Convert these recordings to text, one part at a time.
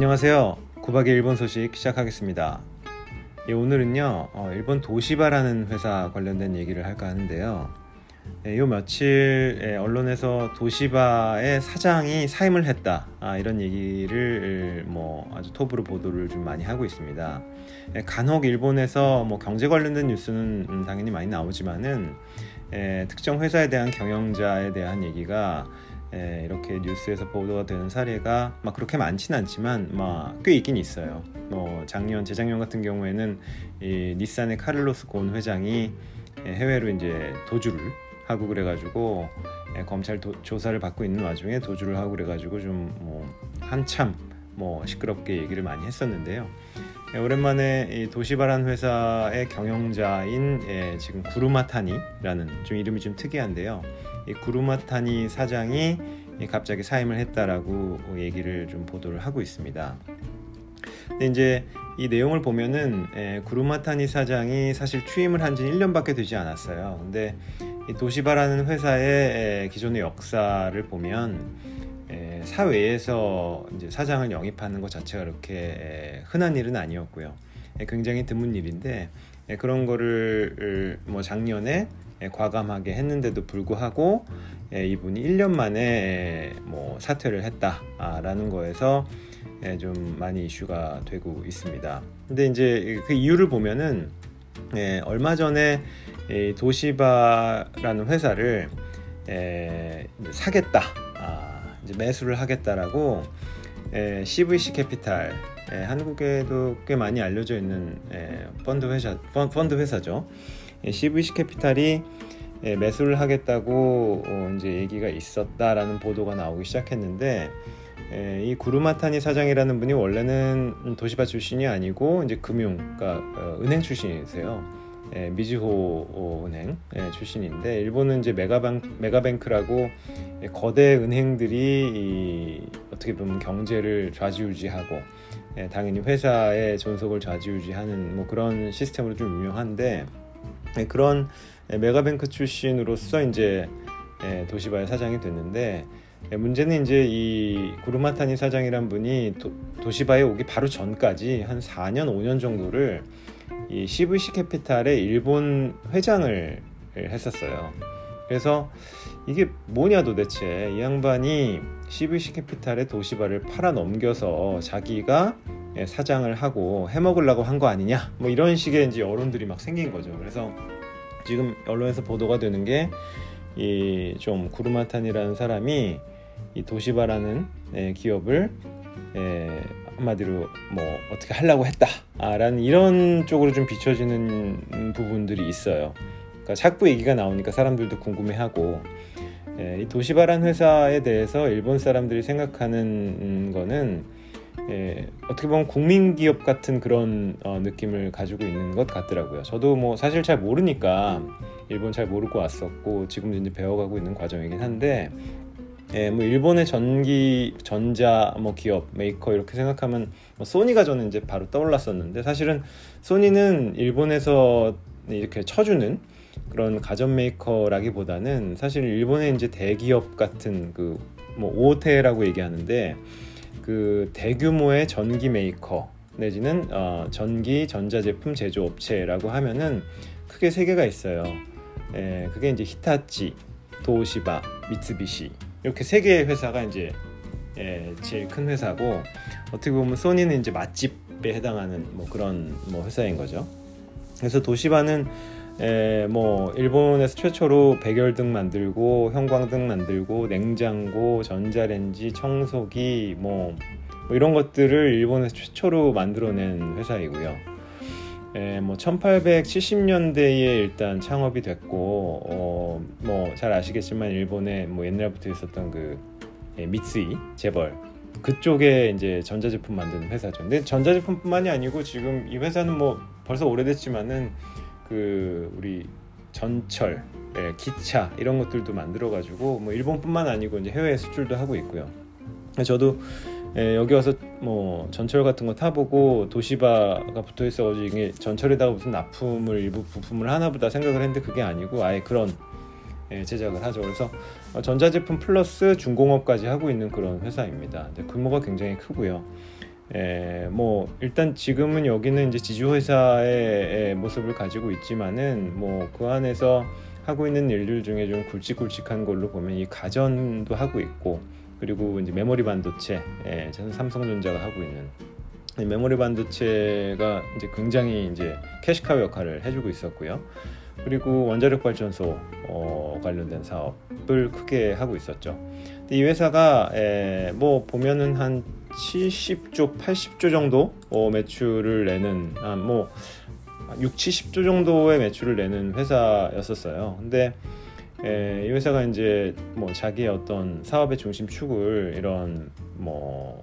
안녕하세요. 9박의 일본 소식 시작하겠습니다. 예, 오늘은요, 어, 일본 도시바라는 회사 관련된 얘기를 할까 하는데요. 예, 요 며칠 예, 언론에서 도시바의 사장이 사임을 했다 아, 이런 얘기를 뭐 아주 톱으로 보도를 좀 많이 하고 있습니다. 예, 간혹 일본에서 뭐 경제 관련된 뉴스는 음, 당연히 많이 나오지만은 예, 특정 회사에 대한 경영자에 대한 얘기가 예, 이렇게 뉴스에서 보도가 되는 사례가 막 그렇게 많지는 않지만 막 꽤 있긴 있어요. 뭐 작년 재작년 같은 경우에는 이 닛산의 카를로스 곤 회장이 예, 해외로 이제 도주를 하고 그래가지고 예, 검찰 도, 조사를 받고 있는 와중에 도주를 하고 그래가지고 좀 뭐 한참 뭐 시끄럽게 얘기를 많이 했었는데요. 예, 오랜만에 이 도시바란 회사의 경영자인 예, 지금 구루마타니라는 좀 이름이 좀 특이한데요. 이 구루마타니 사장이 갑자기 사임을 했다라고 얘기를 좀 보도를 하고 있습니다. 근데 이제 이 내용을 보면은 에, 구루마타니 사장이 사실 취임을 한 지 1년밖에 되지 않았어요. 근데 이 도시바라는 회사의 에, 기존의 역사를 보면 에, 사회에서 이제 사장을 영입하는 것 자체가 그렇게 에, 흔한 일은 아니었고요. 에, 굉장히 드문 일인데 에, 그런 거를 뭐 작년에 에, 과감하게 했는데도 불구하고 에, 이분이 1년 만에 에, 뭐 사퇴를 했다라는 거에서 예, 좀 많이 이슈가 되고 있습니다. 근데 이제 그 이유를 보면은 예, 얼마 전에 이 도시바라는 회사를 예, 사겠다, 아, 매수를 하겠다라고 예, CVC 캐피탈 예, 한국에도 꽤 많이 알려져 있는 예, 펀드 회사 펀드 회사죠. 예, CVC 캐피탈이 예, 매수를 하겠다고 어, 이제 얘기가 있었다라는 보도가 나오기 시작했는데 예, 이 구루마타니 사장이라는 분이 원래는 도시바 출신이 아니고 이제 금융, 그러니까 어, 은행 출신이세요. 예, 미즈호 은행 예, 출신인데 일본은 이제 megaban megabank라고 예, 거대 은행들이 이, 어떻게 보면 경제를 좌지우지하고 예, 당연히 회사의 존속을 좌지우지하는 뭐 그런 시스템으로 좀 유명한데 예, 그런 예, megabank 출신으로서 이제 예, 도시바의 사장이 됐는데 예, 문제는 이제 이 구르마타니 사장이란 분이 도, 시바에 오기 바로 전까지 한 4년 5년 정도를 이 CVC 캐피탈의 일본 회장을 했었어요. 그래서 이게 뭐냐 도대체 이 양반이 CVC 캐피탈의 도시바를 팔아 넘겨서 자기가 예, 사장을 하고 해먹으려고 한 거 아니냐 뭐 이런 식의 이제 여론들이 막 생긴 거죠. 그래서 지금 언론에서 보도가 되는 게 이 좀 구르마탄이라는 사람이 이 도시바라는 예, 기업을 예, 한마디로 뭐 어떻게 하려고 했다라는 이런 쪽으로 좀 비춰지는 부분들이 있어요. 그러니까 자꾸 얘기가 나오니까 사람들도 궁금해하고 예, 이 도시바란 회사에 대해서 일본 사람들이 생각하는 거는 예, 어떻게 보면 국민 기업 같은 그런 어, 느낌을 가지고 있는 것 같더라고요. 저도 뭐 사실 잘 모르니까 일본 잘 모르고 왔었고 지금 이제 배워가고 있는 과정이긴 한데 예, 뭐 일본의 전기 전자 뭐 기업 메이커 이렇게 생각하면 뭐 소니가 저는 이제 바로 떠올랐었는데 사실은 소니는 일본에서 이렇게 쳐주는 그런 가전 메이커라기보다는 사실 일본의 이제 대기업 같은 그 뭐 大手라고 얘기하는데 그 대규모의 전기 메이커 내지는 어, 전기 전자제품 제조업체라고 하면은 크게 세 개가 있어요. 예, 그게 이제 히타치, 도시바, 미츠비시 이렇게 세 개의 회사가 이제 예, 제일 큰 회사고 어떻게 보면 소니는 이제 맛집에 해당하는 뭐 그런 뭐 회사인 거죠. 그래서 도시바는 에, 뭐 일본에서 최초로 백열등 만들고 형광등 만들고 냉장고, 전자레인지, 청소기 뭐, 뭐 이런 것들을 일본에서 최초로 만들어낸 회사이고요. 에, 뭐 1870년대에 일단 창업이 됐고 어, 뭐잘 아시겠지만 일본에 뭐 옛날부터 있었던 그 예, 미쓰이 재벌 그쪽에 이제 전자제품 만드는 회사죠. 근데 전자제품뿐만이 아니고 지금 이 회사는 뭐 벌써 오래됐지만은 그 우리 전철, 예, 기차 이런 것들도 만들어 가지고 뭐 일본뿐만 아니고 이제 해외 수출도 하고 있고요. 저도 예, 여기 와서 뭐 전철 같은 거 타보고 도시바가 붙어 있어가지고 이게 전철에다가 무슨 납품을 일부 부품을 하나보다 생각을 했는데 그게 아니고 아예 그런 예, 제작을 하죠. 그래서 전자제품 플러스 중공업까지 하고 있는 그런 회사입니다. 규모가 굉장히 크고요. 에, 뭐 일단 지금은 여기는 이제 지주 회사의 모습을 가지고 있지만은 뭐 그 안에서 하고 있는 일들 중에 좀 굵직굵직한 걸로 보면 이 가전도 하고 있고 그리고 이제 메모리 반도체, 예, 삼성전자가 하고 있는 메모리 반도체가 이제 굉장히 이제 캐시카우 역할을 해주고 있었고요. 그리고 원자력 발전소 어, 관련된 사업을 크게 하고 있었죠. 이 회사가 에, 뭐 보면은 한 70조, 80조 정도 어, 매출을 내는 한뭐 6, 70조 정도의 매출을 내는 회사였었어요. 근데 에, 이 회사가 이제 뭐 자기의 어떤 사업의 중심 축을 이런 뭐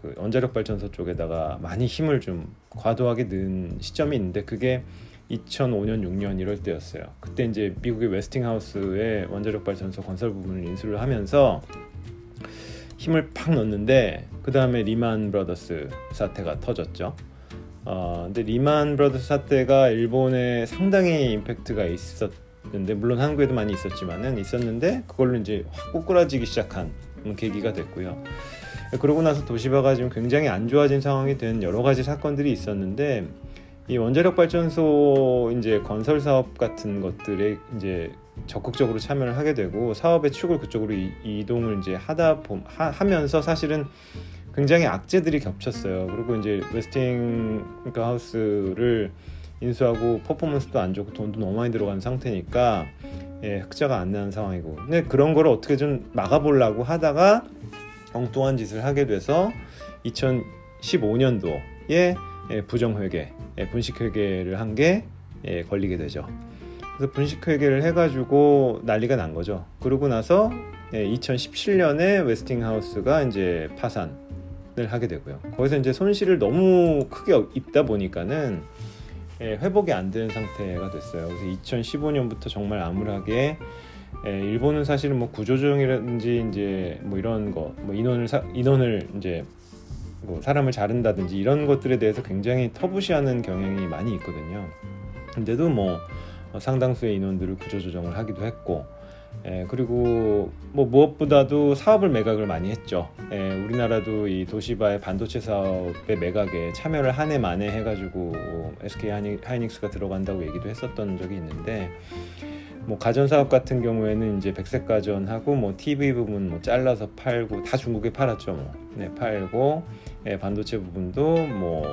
그 원자력 발전소 쪽에다가 많이 힘을 좀 과도하게 넣은 시점이 있는데 그게 2005년 6년 이럴 때였어요. 그때 이제 미국의 웨스팅하우스의 원자력 발전소 건설 부분을 인수를 하면서 힘을 팍 넣었는데 그 다음에 리만 브라더스 사태가 터졌죠. 어, 근데 리만 브라더스 사태가 일본에 상당히 임팩트가 있었 는데 물론 한국에도 많이 있었지만은 있었는데 그걸로 이제 확 꼬꾸라지기 시작한 계기가 됐고요. 그러고 나서 도시바가 지금 굉장히 안 좋아진 상황이 된 여러 가지 사건들이 있었는데 이 원자력 발전소 이제 건설 사업 같은 것들에 이제 적극적으로 참여를 하게 되고 사업의 축을 그쪽으로 이, 동을 이제 하다 보, 하, 면서 사실은 굉장히 악재들이 겹쳤어요. 그리고 이제 웨스팅 하우스를 인수하고 퍼포먼스도 안 좋고 돈도 너무 많이 들어간 상태니까 예, 흑자가 안 나는 상황이고. 근데 그런 거를 어떻게 좀 막아보려고 하다가 엉뚱한 짓을 하게 돼서 2015년도에 예, 부정회계, 예, 분식회계를 한게 예, 걸리게 되죠. 그래서 분식회계를 해가지고 난리가 난 거죠. 그러고 나서 2017년에 웨스팅하우스가 이제 파산을 하게 되고요. 거기서 이제 손실을 너무 크게 입다 보니까는 회복이 안 되는 상태가 됐어요. 그래서 2015년부터 정말 암울하게 일본은 사실은 뭐 구조조정이라든지 이제 뭐 이런 거, 뭐 인원을 사, 인원을 이제 뭐 사람을 자른다든지 이런 것들에 대해서 굉장히 터부시하는 경향이 많이 있거든요. 근데도 뭐 상당수의 인원들을 구조조정을 하기도 했고 에, 그리고 뭐 무엇보다도 사업을 매각을 많이 했죠. 에, 우리나라도 이 도시바의 반도체 사업의 매각에 참여를 한 해 만에 해가지고 SK 하이닉스가 들어간다고 얘기도 했었던 적이 있는데 뭐 가전 사업 같은 경우에는 이제 백색 가전하고 뭐 TV 부분 뭐 잘라서 팔고 다 중국에 팔았죠. 뭐. 네, 팔고 예, 반도체 부분도 뭐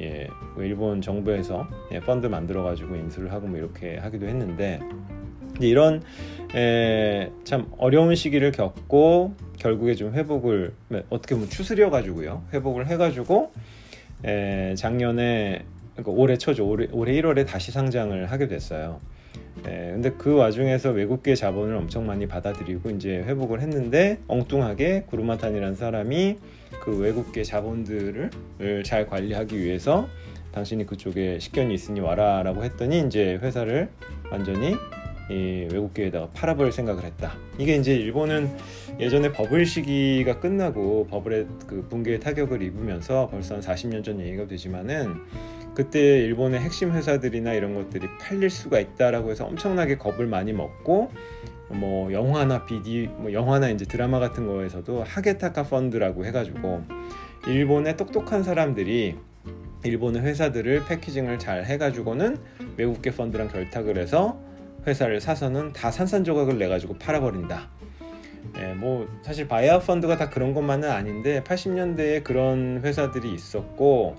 예, 뭐 일본 정부에서 예, 펀드 만들어 가지고 인수를 하고 뭐 이렇게 하기도 했는데 이런 에, 참 어려운 시기를 겪고 결국에 좀 회복을 네, 어떻게 보면 추스려 가지고요 회복을 해 가지고 작년에 그러니까 올해 초죠 올해, 올해 1월에 다시 상장을 하게 됐어요. 예, 근데 그 와중에서 외국계 자본을 엄청 많이 받아들이고 이제 회복을 했는데 엉뚱하게 구르마탄이라는 사람이 그 외국계 자본들을 잘 관리하기 위해서 당신이 그쪽에 식견이 있으니 와라라고 했더니 이제 회사를 완전히 이 외국계에다가 팔아버릴 생각을 했다. 이게 이제 일본은 예전에 버블 시기가 끝나고 버블의 그 붕괴의 타격을 입으면서 벌써 한 40년 전 얘기가 되지만은 그때 일본의 핵심 회사들이나 이런 것들이 팔릴 수가 있다라고 해서 엄청나게 겁을 많이 먹고 뭐 영화나 비디 뭐 영화나 이제 드라마 같은 거에서도 하게타카 펀드라고 해가지고 일본의 똑똑한 사람들이 일본의 회사들을 패키징을 잘 해가지고는 외국계 펀드랑 결탁을 해서 회사를 사서는 다 산산조각을 내가지고 팔아버린다. 예, 뭐 사실 바이아 펀드가 다 그런 것만은 아닌데 80년대에 그런 회사들이 있었고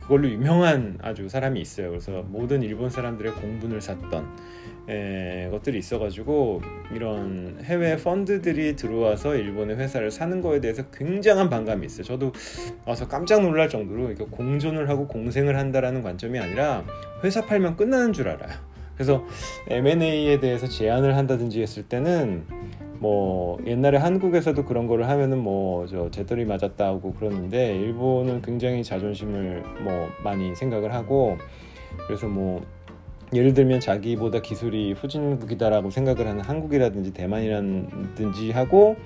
그걸로 유명한 아주 사람이 있어요. 그래서 모든 일본 사람들의 공분을 샀던 에, 것들이 있어가지고 이런 해외 펀드들이 들어와서 일본의 회사를 사는 거에 대해서 굉장한 반감이 있어요. 저도 와서 깜짝 놀랄 정도로 공존을 하고 공생을 한다라는 관점이 아니라 회사 팔면 끝나는 줄 알아요. 그래서 M&A에 대해서 제안을 한다든지 했을 때는 뭐 옛날에 한국에서도 그런 거를 하면은 뭐저 재떨이 맞았다 하고 그러는데 일본은 굉장히 자존심을 뭐 많이 생각을 하고 그래서 뭐 예를 들면 자기보다 기술이 후진국이다라고 생각을 하는 한국이라든지 대만이라든지 하고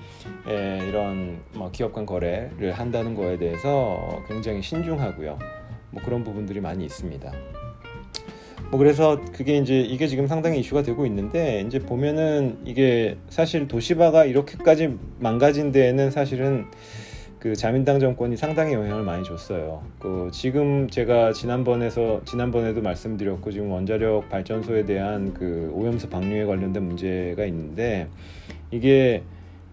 에, 이런 뭐 기업 간 거래를 한다는 거에 대해서 굉장히 신중하고요. 뭐 그런 부분들이 많이 있습니다. 뭐 그래서 그게 이제 이게 지금 상당히 이슈가 되고 있는데 이제 보면은 이게 사실 도시바가 이렇게까지 망가진 데에는 사실은 그 자민당 정권이 상당히 영향을 많이 줬어요. 그 지금 제가 지난번에서 지난번에도 말씀드렸고 지금 원자력 발전소에 대한 그 오염수 방류에 관련된 문제가 있는데 이게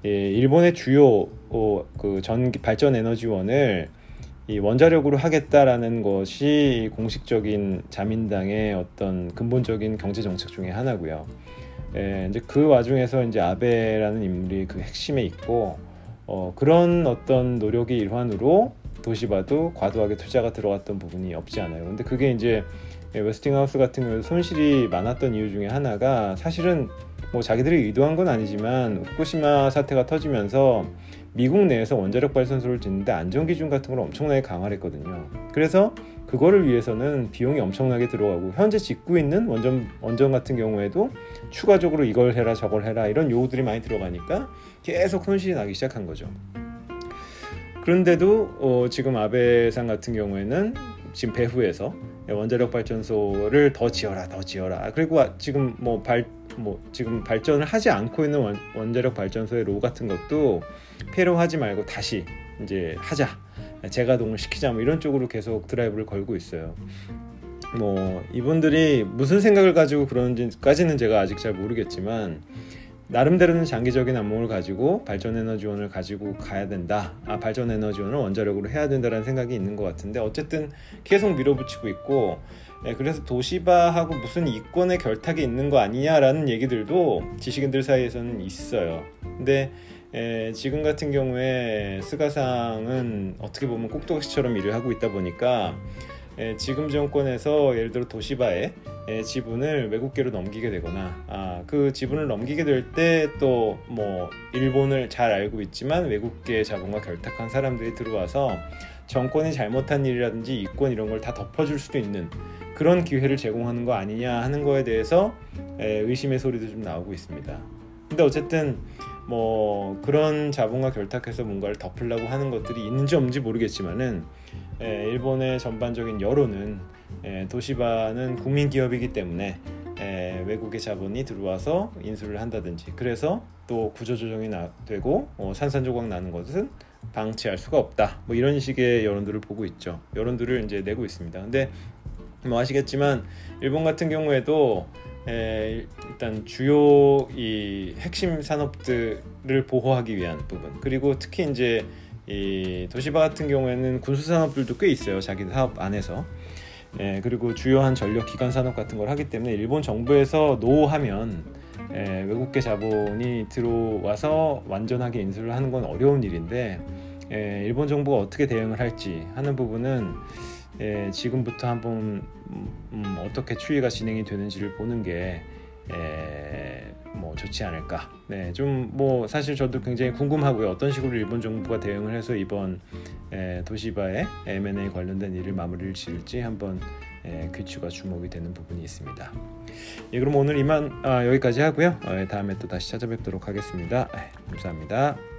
예, 일본의 주요 어, 그 전기 발전 에너지원을 이 원자력으로 하겠다라는 것이 공식적인 자민당의 어떤 근본적인 경제 정책 중의 하나고요. 예, 이제 그 와중에서 이제 아베라는 인물이 그 핵심에 있고 어, 그런 어떤 노력의 일환으로 도시바도 과도하게 투자가 들어갔던 부분이 없지 않아요. 근데 그게 이제 웨스팅하우스 같은 경우 손실이 많았던 이유 중에 하나가 사실은 뭐 자기들이 의도한 건 아니지만 후쿠시마 사태가 터지면서 미국 내에서 원자력 발전소를 짓는데 안전 기준 같은 걸 엄청나게 강화를 했거든요. 그래서 그거를 위해서는 비용이 엄청나게 들어가고 현재 짓고 있는 원전 원전 같은 경우에도 추가적으로 이걸 해라 저걸 해라 이런 요구들이 많이 들어가니까 계속 손실이 나기 시작한 거죠. 그런데도 어, 지금 아베상 같은 경우에는 지금 배후에서 원자력 발전소를 더 지어라 더 지어라 그리고 지금 뭐 발 뭐 지금 발전을 하지 않고 있는 원, 원자력 발전소의 로 같은 것도 폐로하지 말고 다시 이제 하자 재가동을 시키자 뭐 이런 쪽으로 계속 드라이브를 걸고 있어요. 뭐 이분들이 무슨 생각을 가지고 그런지까지는 제가 아직 잘 모르겠지만 나름대로는 장기적인 안목을 가지고 발전 에너지원을 가지고 가야 된다. 아 발전 에너지원을 원자력으로 해야 된다라는 생각이 있는 것 같은데 어쨌든 계속 밀어붙이고 있고 예, 그래서 도시바하고 무슨 이권의 결탁이 있는 거 아니냐라는 얘기들도 지식인들 사이에서는 있어요. 근데 에, 예, 지금 같은 경우에 스가상은 어떻게 보면 꼭두각시처럼 일을 하고 있다 보니까 지금 정권에서 예를 들어 도시바의 에, 지분을 외국계로 넘기게 되거나 아, 그 지분을 넘기게 될 때 또 뭐 일본을 잘 알고 있지만 외국계 자본과 결탁한 사람들이 들어와서 정권이 잘못한 일이라든지 이권 이런 걸 다 덮어줄 수도 있는 그런 기회를 제공하는 거 아니냐 하는 거에 대해서 에, 의심의 소리도 좀 나오고 있습니다. 근데 어쨌든 뭐 그런 자본과 결탁해서 뭔가를 덮으려고 하는 것들이 있는지 없는지 모르겠지만은 에, 일본의 전반적인 여론은 에, 도시바는 국민 기업이기 때문에 에, 외국의 자본이 들어와서 인수를 한다든지 그래서 또 구조조정이 나, 되고 어, 산산조각 나는 것은 방치할 수가 없다. 뭐 이런 식의 여론들을 보고 있죠. 여론들을 이제 내고 있습니다. 근데 뭐 아시겠지만 일본 같은 경우에도 에, 일단 주요 이 핵심 산업들을 보호하기 위한 부분 그리고 특히 이제 이 도시바 같은 경우에는 군수 산업들도 꽤 있어요 자기 사업 안에서. 에, 그리고 주요한 전력 기관 산업 같은 걸 하기 때문에 일본 정부에서 노하면 에, 외국계 자본이 들어와서 완전하게 인수를 하는 건 어려운 일인데 에, 일본 정부가 어떻게 대응을 할지 하는 부분은 예, 지금부터 한번 음, 음, 어떻게 추이가 진행이 되는지를 보는 게 예, 뭐 좋지 않을까. 네, 좀 뭐 사실 저도 굉장히 궁금하고요. 어떤 식으로 일본 정부가 대응을 해서 이번 예, 도시바의 M&A 관련된 일을 마무리를 지을지 한번 예, 귀추가 주목이 되는 부분이 있습니다. 예, 그럼 오늘 이만 아, 여기까지 하고요. 어, 다음에 또 다시 찾아뵙도록 하겠습니다. 예, 감사합니다.